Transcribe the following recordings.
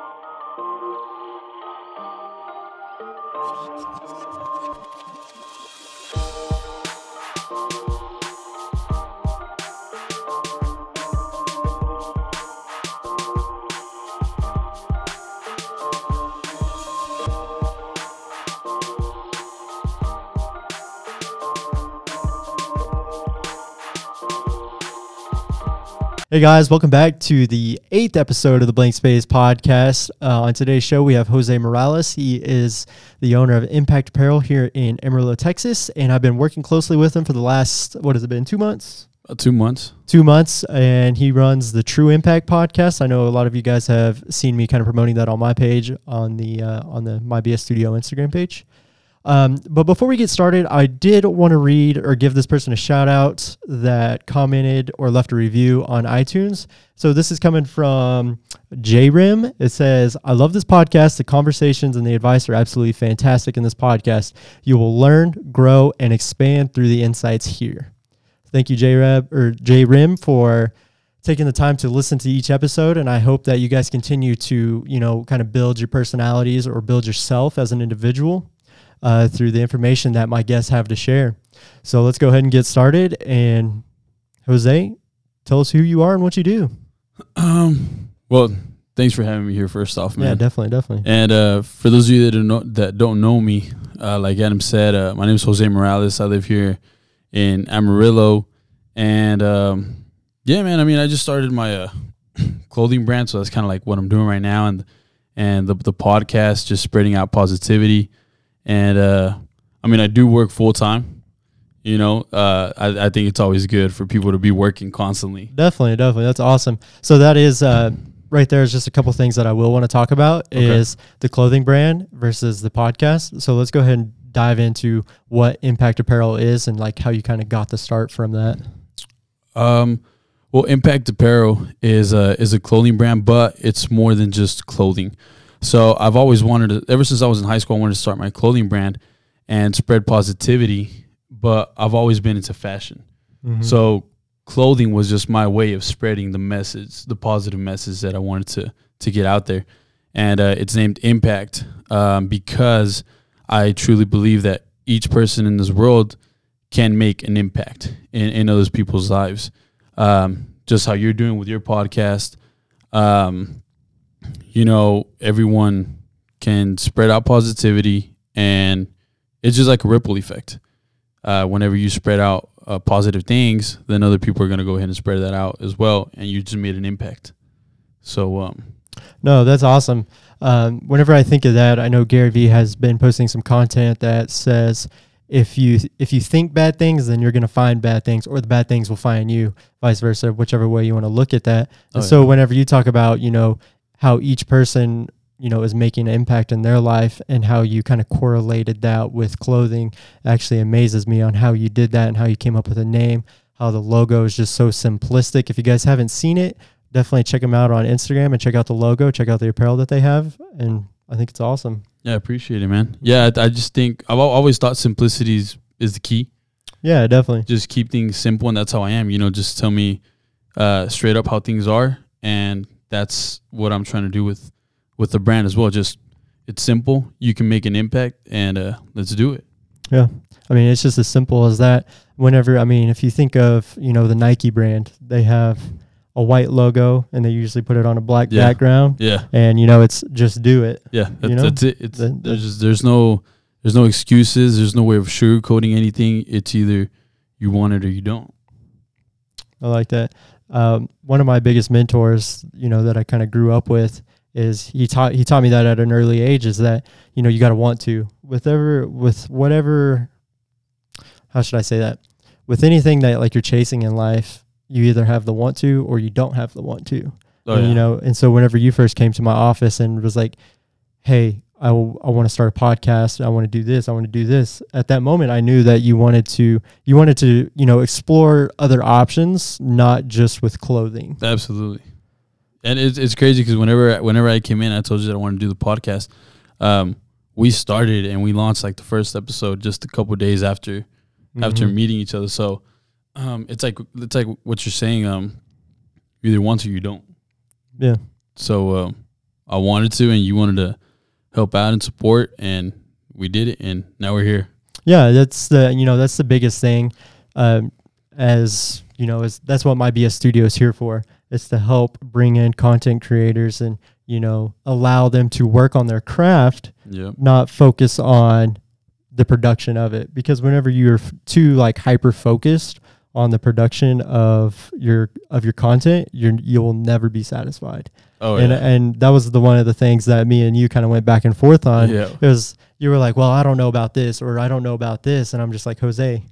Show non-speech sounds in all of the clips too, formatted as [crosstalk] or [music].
Thank you. Hey guys, welcome back to the eighth episode of the Blank Space podcast. Uh, on today's show, we have Jose Morales. He is the owner of Impact Apparel here in Amarillo, Texas, and I've been working closely with him for the last what has it been two months? Uh, two months. Two months, and he runs the True Impact podcast. I know a lot of you guys have seen me kind of promoting that on my page on the uh, on the My BS Studio Instagram page. Um, but before we get started, I did want to read or give this person a shout out that commented or left a review on iTunes. So this is coming from JRim. It says, I love this podcast. The conversations and the advice are absolutely fantastic in this podcast. You will learn, grow, and expand through the insights here. Thank you, JReb or JRim, for taking the time to listen to each episode and i hope that you guys continue to you know kind of build your personalities or build yourself as an individual uh, through the information that my guests have to share. So let's go ahead and get started. And Jose, tell us who you are and what you do. Um, well, thanks for having me here. First off, man. Yeah, definitely, definitely. And uh, for those of you that don't know, that don't know me, uh, like Adam said, uh, my name is Jose Morales. I live here in Amarillo, and um, yeah, man. I mean, I just started my uh, [clears throat] clothing brand, so that's kind of like what I'm doing right now, and and the the podcast, just spreading out positivity and uh, I mean, I do work full time. You know, uh, I, I think it's always good for people to be working constantly. Definitely, definitely. That's awesome. So that is uh, right there is just a couple things that I will want to talk about okay. is the clothing brand versus the podcast. So let's go ahead and dive into what Impact Apparel is and like how you kind of got the start from that. Um, well, Impact Apparel is a is a clothing brand, but it's more than just clothing. So I've always wanted to, ever since I was in high school, I wanted to start my clothing brand and spread positivity. But I've always been into fashion. Mm-hmm. So clothing was just my way of spreading the message, the positive message that I wanted to to get out there. And uh, it's named Impact um, because I truly believe that each person in this world can make an impact in, in other people's lives. Um, just how you're doing with your podcast. Um, you know, everyone can spread out positivity and it's just like a ripple effect. Uh, whenever you spread out uh, positive things, then other people are going to go ahead and spread that out as well. And you just made an impact. So, um, no, that's awesome. Um, whenever I think of that, I know Gary Vee has been posting some content that says, if you if you think bad things, then you're going to find bad things, or the bad things will find you, vice versa, whichever way you want to look at that. And oh, so, whenever you talk about you know how each person you know is making an impact in their life and how you kind of correlated that with clothing actually amazes me on how you did that and how you came up with a name how the logo is just so simplistic. If you guys haven't seen it definitely check them out on instagram and check out the logo check out the apparel that they have and i think it's awesome. Yeah i appreciate it man. Yeah i, I just think i've always thought simplicity is, is the key. Yeah definitely. Just keep things simple and that's how i am you know just tell me uh, straight up how things are and that's what I'm trying to do with with the brand as well. Just it's simple. You can make an impact, and uh, let's do it. Yeah, I mean it's just as simple as that. Whenever I mean, if you think of you know the Nike brand, they have a white logo and they usually put it on a black yeah. background. Yeah, and you know it's just do it. Yeah, that's, you know? that's it. It's the, the, there's just, there's no there's no excuses. There's no way of sugarcoating anything. It's either you want it or you don't. I like that um, one of my biggest mentors, you know, that I kind of grew up with is he taught he taught me that at an early age is that you know you got to want to. With ever with whatever how should I say that? With anything that like you're chasing in life you either have the want to or you don't have the want to. Oh, and, yeah. you know and so whenever you first came to my office and was like hey I, w- I want to start a podcast. I want to do this. I want to do this. At that moment, I knew that you wanted to, you wanted to, you know, explore other options, not just with clothing. Absolutely. And it's, it's crazy because whenever, whenever I came in, I told you that I wanted to do the podcast. Um, we started and we launched like the first episode just a couple days after, mm-hmm. after meeting each other. So, um, it's like, it's like what you're saying. Um, you either want to, or you don't. Yeah. So, um, I wanted to, and you wanted to help out and support, and we did it, and now we're here. Yeah, that's the you know that's the biggest thing. Um, as you know, is that's what my BS Studio is here for. It's to help bring in content creators and you know allow them to work on their craft, Yep. not focus on the production of it. Because whenever you're too like hyper focused on the production of your of your content, you're you'll never be satisfied. Oh and yeah. and that was the one of the things that me and you kind of went back and forth on. yeah. Because you were like, well, I don't know about this, or I don't know about this, and I'm just like, Jose, I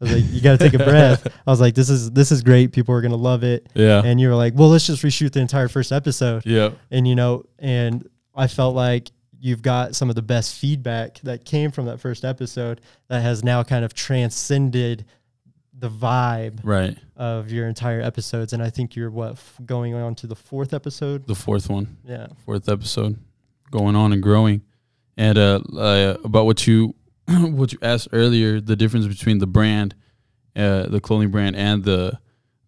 was like, you got to take a [laughs] breath. I was like, this is this is great. People are gonna love it. Yeah. And you were like, well, let's just reshoot the entire first episode. Yeah. And you know, and I felt like you've got some of the best feedback that came from that first episode that has now kind of transcended the vibe Right. of your entire episodes. And I think you're what f- going on to the fourth episode. The fourth one. Yeah. fourth episode going on and growing and uh, uh about what you [clears throat] what you asked earlier the difference between the brand uh the clothing brand and the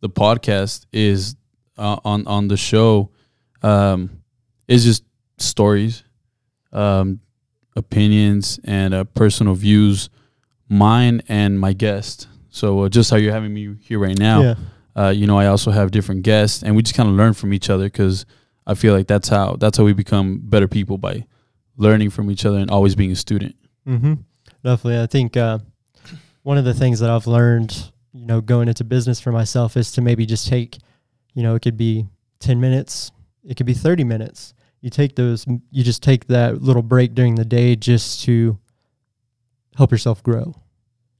the podcast is uh, on on the show um is just stories um opinions and uh, personal views mine and my guest so uh, just how you're having me here right now Yeah. uh, you know, I also have different guests, and we just kind of learn from each other because I feel like that's how that's how we become better people by learning from each other and always being a student. Mm-hmm. Definitely. I think uh, one of the things that I've learned, you know, going into business for myself is to maybe just take, you know, it could be 10 minutes, it could be 30 minutes. You take those, you just take that little break during the day just to help yourself grow.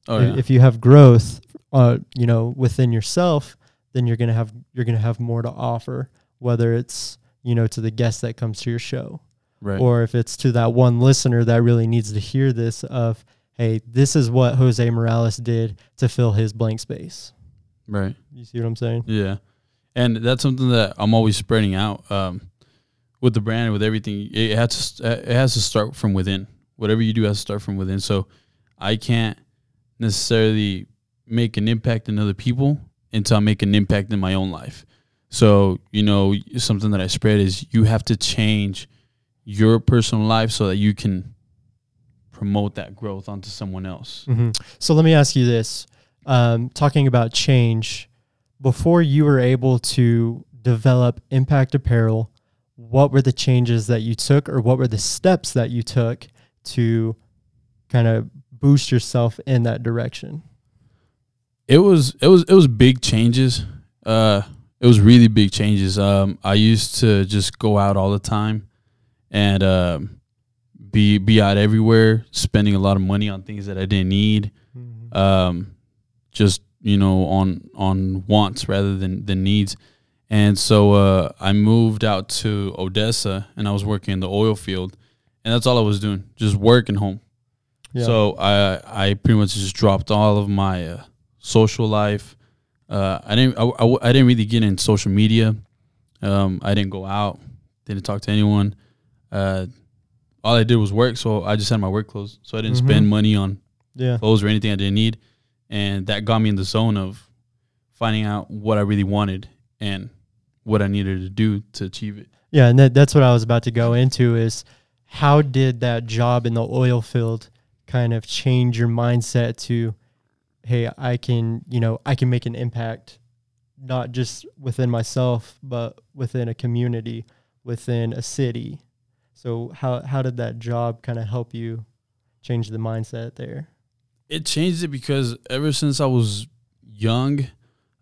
Oh if, yeah, if you have growth, uh, you know, within yourself, then you're gonna have you're gonna have more to offer. Whether it's you know to the guest that comes to your show, right. or if it's to that one listener that really needs to hear this of hey this is what jose morales did to fill his blank space right. you see what i'm saying Yeah, and that's something that I'm always spreading out um, with the brand with everything. It has to it has to start from within. Whatever you do has to start from within. So I can't necessarily make an impact in other people until I make an impact in my own life. So you know something that I spread is you have to change your personal life so that you can promote that growth onto someone else. hmm so let me ask you this um, talking about change before you were able to develop impact apparel what were the changes that you took or what were the steps that you took to kind of boost yourself in that direction it was it was it was big changes. Uh, it was really big changes. Um, I used to just go out all the time, and um, be be out everywhere, spending a lot of money on things that I didn't need. Um, just you know on on wants rather than than needs. And so uh, I moved out to Odessa, and I was working in the oil field, and that's all I was doing, just working home. Yeah. So I I pretty much just dropped all of my uh, social life. Uh, I didn't I, I, I didn't really get in social media. Um, I didn't go out. Didn't talk to anyone. Uh, all I did was work. So I just had my work clothes. So I didn't Mhm. spend money on yeah clothes or anything I didn't need, and that got me in the zone of finding out what I really wanted and what I needed to do to achieve it. Yeah, and that, that's what I was about to go into is how did that job in the oil field kind of change your mindset to hey, I can, you know, I can make an impact not just within myself, but within a community, within a city. So how how did that job kind of help you change the mindset there? it changed it because ever since I was young,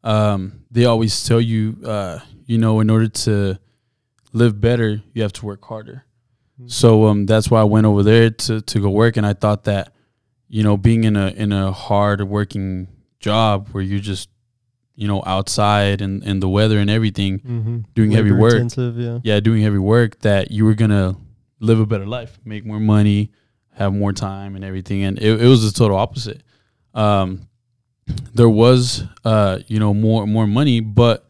um, they always tell you, uh, you know, in order to live better, you have to work harder. So um, that's why I went over there to, to go work, and I thought that, you know, being in a in a hard working job where you're just, you know, outside and, and the weather and everything, mm-hmm. doing heavy work, yeah. yeah, doing heavy work, that you were gonna live a better life, make more money, have more time and everything. And it, it was the total opposite. Um, there was, uh, you know, more more money, but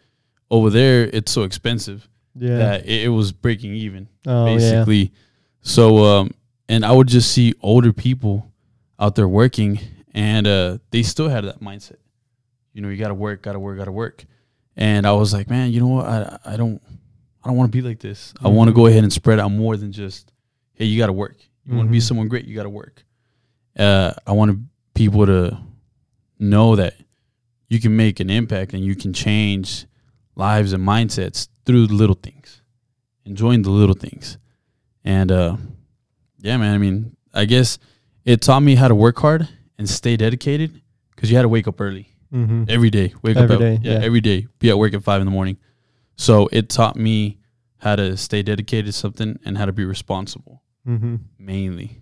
over there it's so expensive Yeah. that it, it was breaking even oh, yeah. basically. So, um, and I would just see older people out there working, and uh, they still had that mindset. You know, you got to work, got to work, got to work. And I was like, man, you know what? I I don't I don't want to be like this. I want to go ahead and spread out more than just, hey, you got to work. You want to be someone great, you got to work. Uh, I want people to know that you can make an impact and you can change lives and mindsets through the little things, enjoying the little things. And uh, yeah, man, I mean, I guess it taught me how to work hard and stay dedicated because you had to wake up early Mm-hmm. every day. Wake Every up, day, at, yeah, yeah. every day. Be at work at five in the morning. So it taught me how to stay dedicated to something and how to be responsible, Mm-hmm. mainly.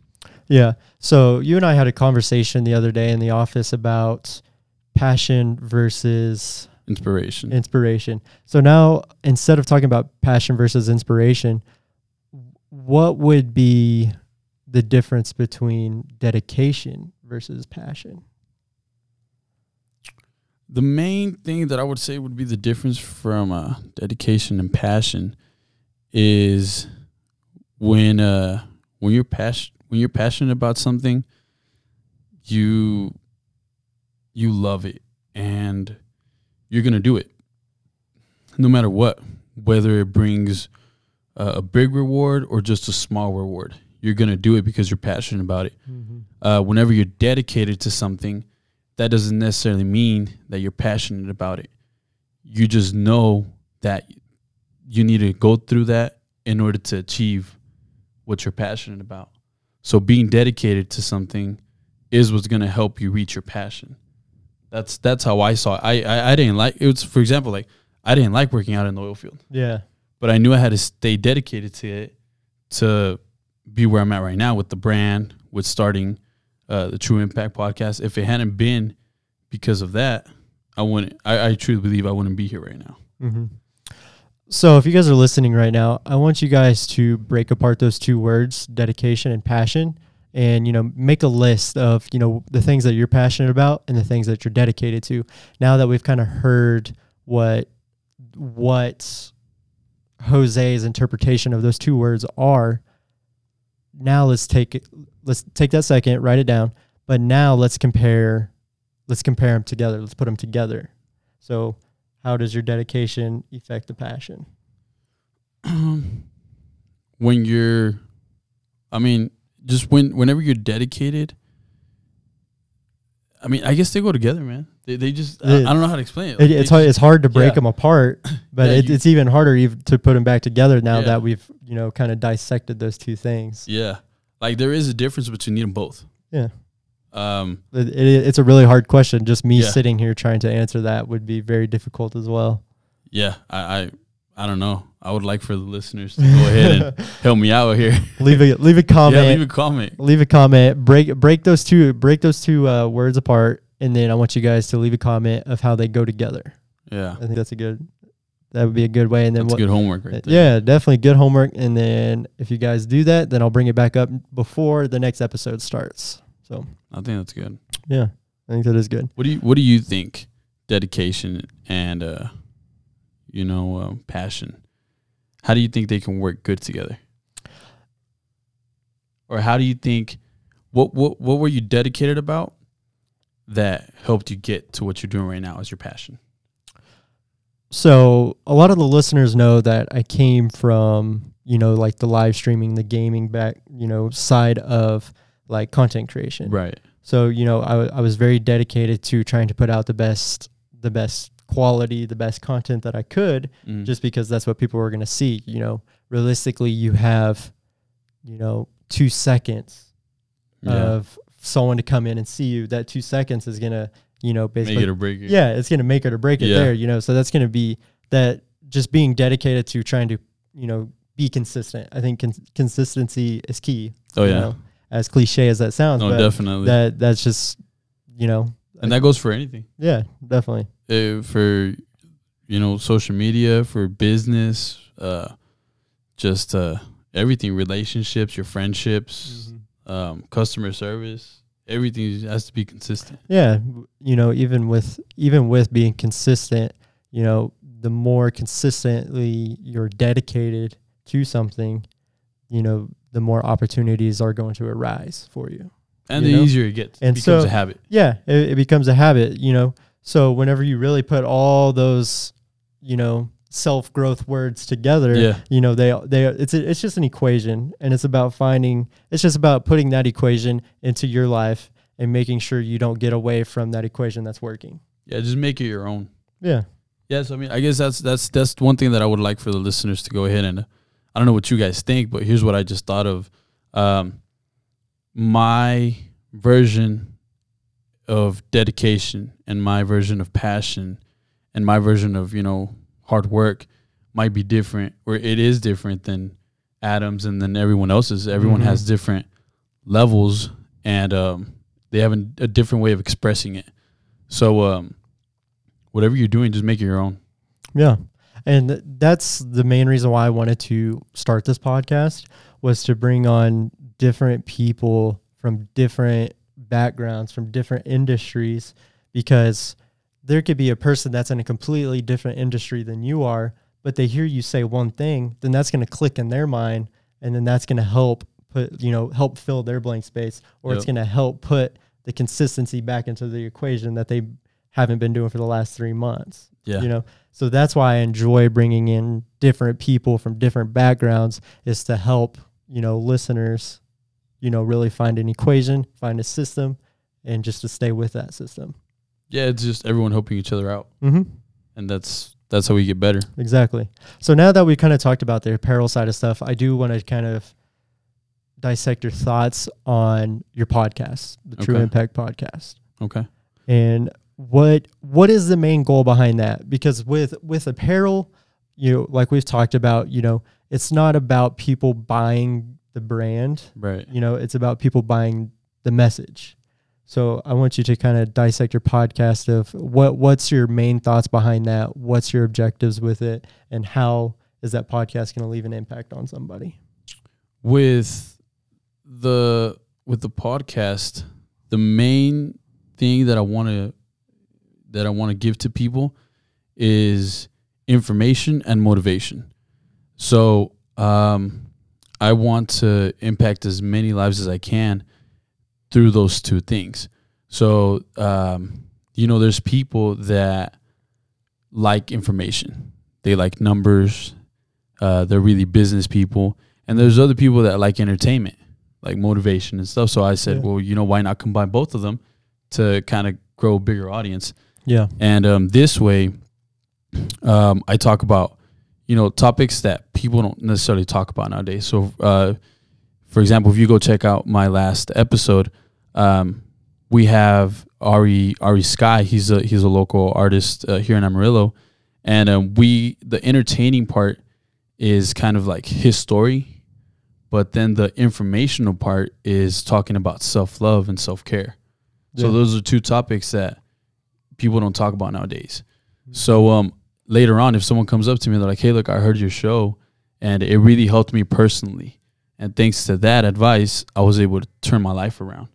Yeah. So you and I had a conversation the other day in the office about passion versus Inspiration. inspiration. So now instead of talking about passion versus inspiration, what would be the difference between dedication versus passion? the main thing that I would say would be the difference from uh, dedication and passion is when uh, when you're passion when you're passionate about something, you you love it and you're gonna do it no matter what, whether it brings uh, a big reward or just a small reward. You're gonna do it because you're passionate about it. Uh, whenever you're dedicated to something, that doesn't necessarily mean that you're passionate about it. You just know that you need to go through that in order to achieve what you're passionate about. So being dedicated to something is what's going to help you reach your passion. That's that's how I saw it. I, I I didn't like it was for example like I didn't like working out in the oil field, Yeah. but I knew I had to stay dedicated to it to be where I'm at right now with the brand, with starting uh, the True Impact podcast. If it hadn't been because of that, I wouldn't. I, I truly believe I wouldn't be here right now. Mm-hmm. So, if you guys are listening right now, I want you guys to break apart those two words, dedication and passion, and you know, make a list of you know the things that you're passionate about and the things that you're dedicated to. Now that we've kind of heard what what Jose's interpretation of those two words are, now let's take. Let's take that second, write it down. But now let's compare. Let's compare them together. Let's put them together. So how does your dedication affect the passion? [clears throat] when you're, I mean, just when whenever you're dedicated. I mean, I guess they go together, man. They, they just I, I don't know how to explain it. It, it's hard, just- it's hard to break yeah. them apart, [laughs] but Yeah, it, you- it's even harder ev- to put them back together now Yeah. that we've you know kind of dissected those two things. yeah, like there is a difference between them both. Yeah. Um. It, it, it's a really hard question. Just me sitting here trying to answer that would be very difficult as well. Yeah. I. I. I don't know. I would like for the listeners to go ahead and [laughs] help me out here. leave a leave a [laughs] comment. Yeah. Leave a comment. leave a comment break break those two break those two uh, words apart and then i want you guys to leave a comment of how they go together Yeah. i think that's a good that would be a good way and then That's what, good homework right there. yeah definitely good homework and then if you guys do that then i'll bring it back up before the next episode starts so I think that's good. yeah i think that is good What do you What do you think? Dedication and uh, you know, um, passion. How do you think they can work good together? Or how do you think? What What What were you dedicated about that helped you get to what you're doing right now as your passion? so a lot of the listeners know that i came from you know like the live streaming the gaming back you know side of like content creation Right. So you know, I, I was very dedicated to trying to put out the best, the best quality, the best content that I could, Mm. just because that's what people were going to see. You know, realistically, you have, you know, two seconds yeah. of someone to come in and see you. That two seconds is gonna, you know, make basically, it or break it. yeah, it's gonna make it or break it Yeah. there. You know, so that's gonna be that just being dedicated to trying to, you know, be consistent. I think cons- consistency is key. Oh you yeah. know, as cliche as that sounds, no, but definitely. that that's just you know and that goes for anything. yeah definitely uh, for you know social media for business uh just uh everything relationships your friendships um customer service everything has to be consistent. Yeah you know even with even with being consistent you know the more consistently you're dedicated to something you know the more opportunities are going to arise for you and You the know? easier it gets And it becomes so- a habit. yeah it, it becomes a habit you know so whenever you really put all those you know self growth words together, Yeah. you know, they they it's a, it's just an equation, and it's about finding. It's just about putting that equation into your life and making sure you don't get away from that equation that's working. Yeah, just make it your own. Yeah. Yes, I mean, I guess that's that's that's one thing that I would like for the listeners to go ahead and I don't know what you guys think, but here's what I just thought of. Um, my version of dedication and my version of passion and my version of you know hard work might be different, or it is different than Adams and then everyone else's. Everyone Mhm. has different levels, and um, they have an, a different way of expressing it. So, um, whatever you're doing, just make it your own. Yeah. And that's the main reason why I wanted to start this podcast was to bring on different people from different backgrounds, from different industries, because there could be a person that's in a completely different industry than you are, but they hear you say one thing, then that's going to click in their mind, and then that's going to help put, you know, help fill their blank space, or it's going to help put the consistency back into the equation that they haven't been doing for the last three months Yeah. you know so that's why i enjoy bringing in different people from different backgrounds is to help you know listeners you know really find an equation find a system and just to stay with that system Yeah, it's just everyone helping each other out, mm-hmm. and that's that's how we get better. exactly so now that we kind of talked about the apparel side of stuff i do want to kind of dissect your thoughts on your podcast the true Okay. impact podcast Okay. and what what is the main goal behind that because with with apparel you know like we've talked about you know it's not about people buying the brand Right. you know it's about people buying the message so i want you to kind of dissect your podcast of what what's your main thoughts behind that what's your objectives with it and how is that podcast going to leave an impact on somebody With the with the podcast, the main thing that I want to that I want to give to people is information and motivation. So, um, I want to impact as many lives as I can through those two things. So, um, you know, there's people that like information. They like numbers. Uh, they're really business people, and there's other people that like entertainment, like motivation and stuff. So I said, Yeah. well, you know, why not combine both of them to kind of grow a bigger audience? yeah And um, this way, um, I talk about, you know, topics that people don't necessarily talk about nowadays. So, uh, for example, if you go check out my last episode, um, we have Ari Ari Sky. He's a he's a local artist uh, here in Amarillo, and um, we the entertaining part is kind of like his story, but then the informational part is talking about self love and self care. So those are two topics that people don't talk about nowadays. So um later on if someone comes up to me they're like, "Hey, look, I heard your show and it really helped me personally." And thanks to that advice, I was able to turn my life around.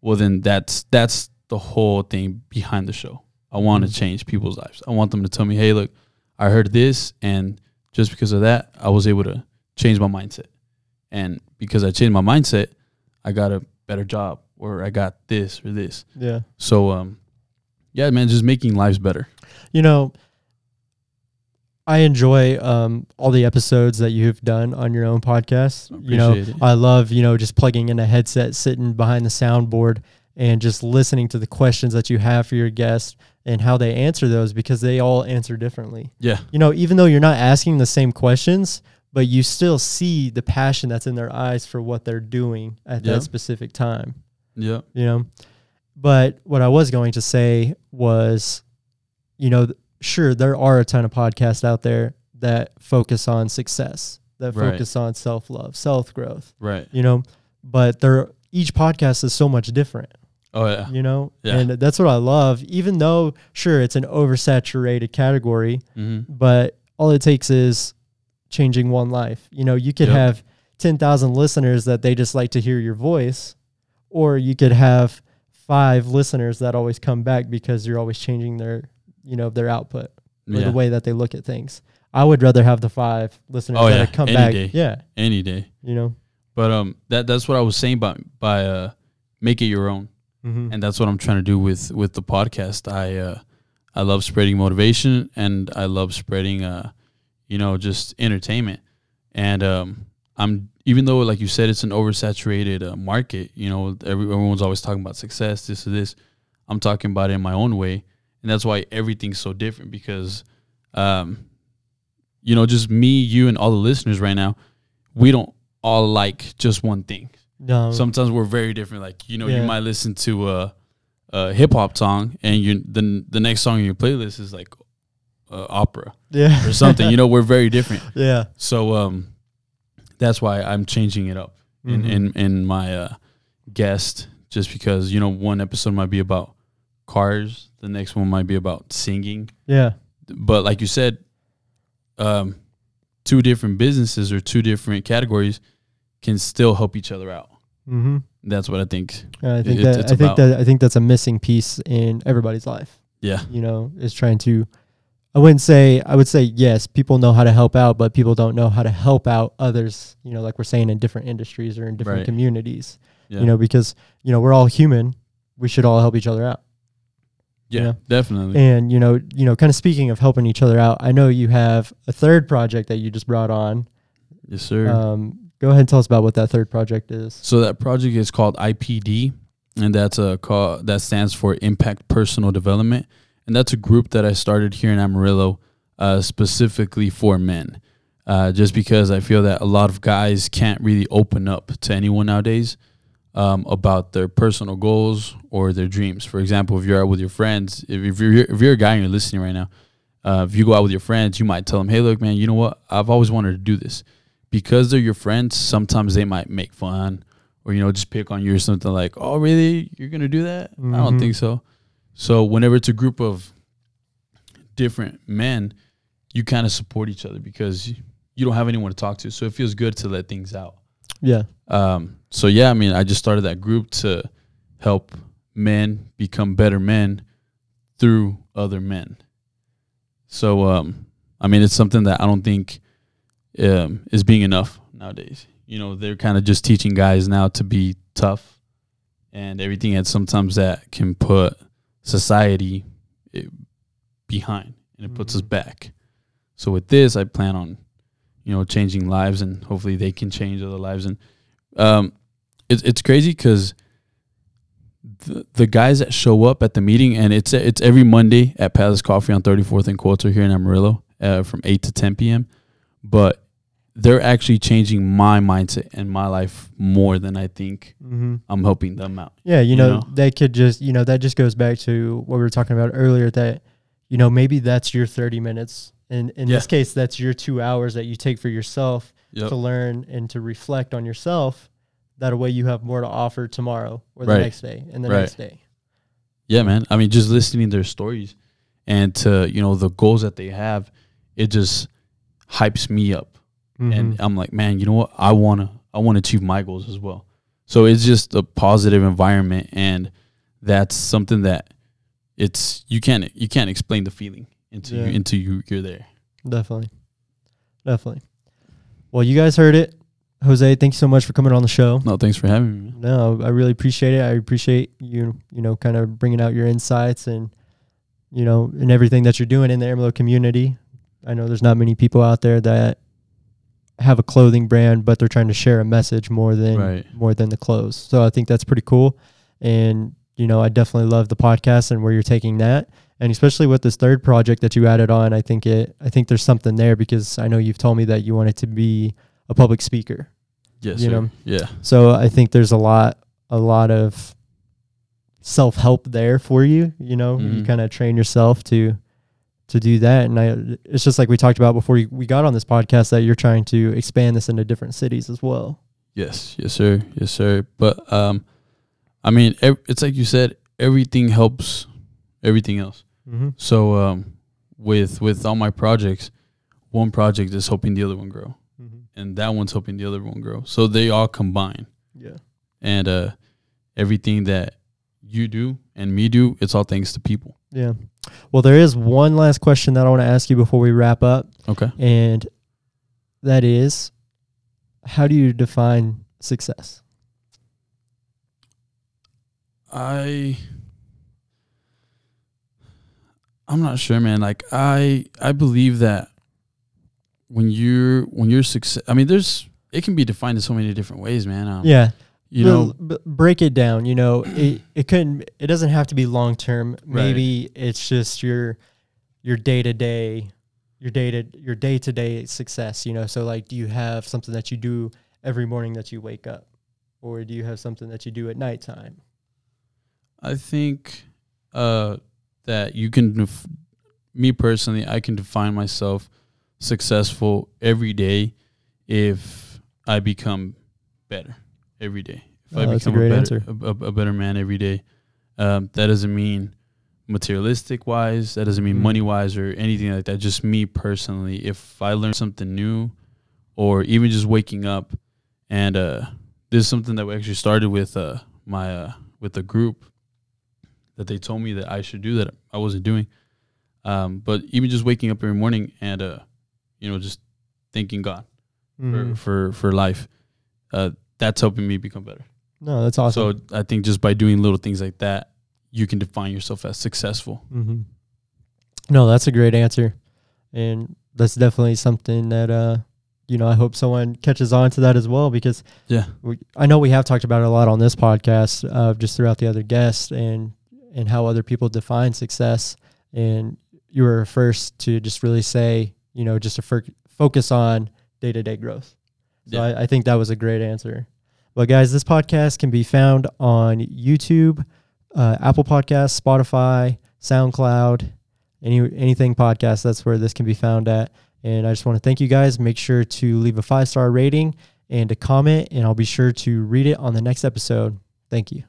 Well, then that's that's the whole thing behind the show. I want to Mhm. change people's lives. I want them to tell me, "Hey, look, I heard this and just because of that, I was able to change my mindset." And because I changed my mindset, I got a better job or I got this or this. yeah So um yeah, man, just making lives better. you know i enjoy um, all the episodes that you've done on your own podcast you know it. i love you know just plugging in a headset sitting behind the soundboard and just listening to the questions that you have for your guests and how they answer those because they all answer differently Yeah. you know even though you're not asking the same questions but you still see the passion that's in their eyes for what they're doing at Yeah. that specific time Yeah. you know but what i was going to say was you know sure there are a ton of podcasts out there that focus on success that Right. focus on self-love self-growth Right. you know but they're each podcast is so much different Oh yeah. you know Yeah. and that's what i love even though sure it's an oversaturated category Mm-hmm. but all it takes is changing one life. You know, you could Yep. have 10,000 listeners that they just like to hear your voice, or you could have five listeners that always come back because you're always changing their, you know, their output or Yeah. the way that they look at things. I would rather have the five listeners Oh, that yeah. come Any back. day. Yeah. Any day. You know, But um that that's what I was saying by by uh make it your own. mm-hmm. And that's what I'm trying to do with with the podcast. I uh I love spreading motivation and I love spreading uh you know, just entertainment. And um, I'm even though, like you said, it's an oversaturated uh, market. You know, every, everyone's always talking about success, this or this. I'm talking about it in my own way, and that's why everything's so different. Because, um, you know, just me, you, and all the listeners right now, we don't all like just one thing. No. Sometimes we're very different. Like you know, Yeah. you might listen to a, a hip hop song, and you the the next song in your playlist is like uh, opera yeah. or something. you know, we're very different. [laughs] yeah. So um, that's why I'm changing it up in Mhm. in in my uh, guest, just because you know one episode might be about cars, the next one might be about singing, Yeah. but like you said, um, two different businesses or two different categories can still help each other out. Mm-hmm. That's what I think. I think It- that I think about- that I think that's a missing piece in everybody's life. Yeah, You know, is trying to. I wouldn't say I would say yes. People know how to help out, but people don't know how to help out others. You know, like we're saying in different industries or in different Right. communities. yeah, You know, because you know we're all human. We should all help each other out. Yeah, yeah. definitely. And you know, you know, kind of speaking of helping each other out, I know you have a third project that you just brought on. yes, sir. Um, go ahead and tell us about what that third project is. So that project is called IPD, and that's a call that stands for Impact Personal Development, and that's a group that I started here in Amarillo, uh, specifically for men. Uh, just because I feel that a lot of guys can't really open up to anyone nowadays um, about their personal goals or their dreams. For example, if you're out with your friends, if, if you're if you're a guy and you're listening right now, uh, if you go out with your friends, you might tell them, "Hey, look, man, you know what? I've always wanted to do this." Because they're your friends, sometimes they might make fun or you know just pick on you or something like, "Oh, really? You're gonna do that?" I don't Mhm. think so. So whenever it's a group of different men, you kind of support each other because you don't have anyone to talk to. So it feels good to let things out. Yeah. Um, so yeah, I mean, I just started that group to help men become better men through other men. So um, I mean, it's something that I don't think um, is being enough nowadays. You know, they're kind of just teaching guys now to be tough and everything, and sometimes that can put society eh, behind and it puts us Mhm. back. So with this, I plan on, you know, changing lives and hopefully they can change other lives. And um, it's it's crazy because the the guys that show up at the meeting and it's it's every Monday at Palace Coffee on 34th and Coulter here in Amarillo uh, from 8 to 10 p.m. But they're actually changing my mindset and my life more than I think Mm-hmm. I'm helping them out. Yeah, you You know, know? they could just, you know, that just goes back to what we were talking about earlier that, you know, maybe that's your 30 minutes. And in this case, that's your two hours that you take for yourself Yep. to learn and to reflect on yourself. That way you have more to offer tomorrow or the Right. next day and the Right. next day. Yeah, man. I mean, just listening to their stories and to you know the goals that they have, it just hypes me up, Mm-hmm. and I'm like, man, you know what? I wanna I wanna achieve my goals as well. So it's just a positive environment, and that's something that it's you can't you can't explain the feeling until Yeah. you until you you're there. Definitely. Definitely. Well, you guys heard it. Jose, thank you so much for coming on the show. No, thanks for having me. No, I really appreciate it. I appreciate you, you know, kind of bringing out your insights and, you know, and everything that you're doing in the Amarillo community. I know there's not many people out there that have a clothing brand, but they're trying to share a message more than Right. more than the clothes. So I think that's pretty cool. And you know, I definitely love the podcast and where you're taking that. And especially with this third project that you added on, I think it I think there's something there because I know you've told me that you wanted to be a public speaker. Yes, You sir. know, Yeah, So I think there's a lot, a lot of self help there for you. You know, you Mhm. kind of train yourself to to do that, and I. It's just like we talked about before you, we got on this podcast that you're trying to expand this into different cities as well. yes, yes, sir, yes, sir. But um, I mean, ev- it's like you said, everything helps everything else. Mm-hmm. So um, with with all my projects, one project is helping the other one grow, and that one's helping the other one grow. So they all combine, Yeah. and uh, everything that you do and me do, it's all thanks to people. Yeah. Well, there is one last question that I want to ask you before we wrap up, Okay. and that is, how do you define success? I I'm not sure, man. Like I I believe that when you're when you're success. I mean, there's it can be defined in so many different ways, man. Um, Yeah. you know, but break it down. You know, it it couldn't. It doesn't have to be long term. Right. Maybe it's just your your day to day, your day to your day to day success. You know, so like, do you have something that you do every morning that you wake up, or do you have something that you do at nighttime? I think uh, that you can, def- me personally, I can define myself successful every day if I become better every day. If I Oh, that's a become great better, answer. A, a- a better man every day. Um, that doesn't mean materialistic wise. That doesn't mean Mhm. money wise or anything like that. Just me personally. If I learn something new, or even just waking up, and uh, this is something that we actually started with uh, my uh, with the group that they told me that I should do that I wasn't doing. Um, but even just waking up every morning and uh, you know, just thanking God Mhm. for, for for life, uh, that's helping me become better. No, that's awesome. So I think just by doing little things like that, you can define yourself as successful. Mm-hmm. No, that's a great answer, and that's definitely something that uh, you know, I hope someone catches on to that as well because Yeah. we, I know we have talked about it a lot on this podcast, uh, just throughout the other guests and and how other people define success. And you were first to just really say, you know, just to fir- focus on day to day growth. So Yeah. I, I think that was a great answer. But guys, this podcast can be found on YouTube, uh, Apple Podcasts, Spotify, SoundCloud, any anything podcast. That's where this can be found at. And I just want to thank you guys. Make sure to leave a five star rating and a comment, and I'll be sure to read it on the next episode. Thank you.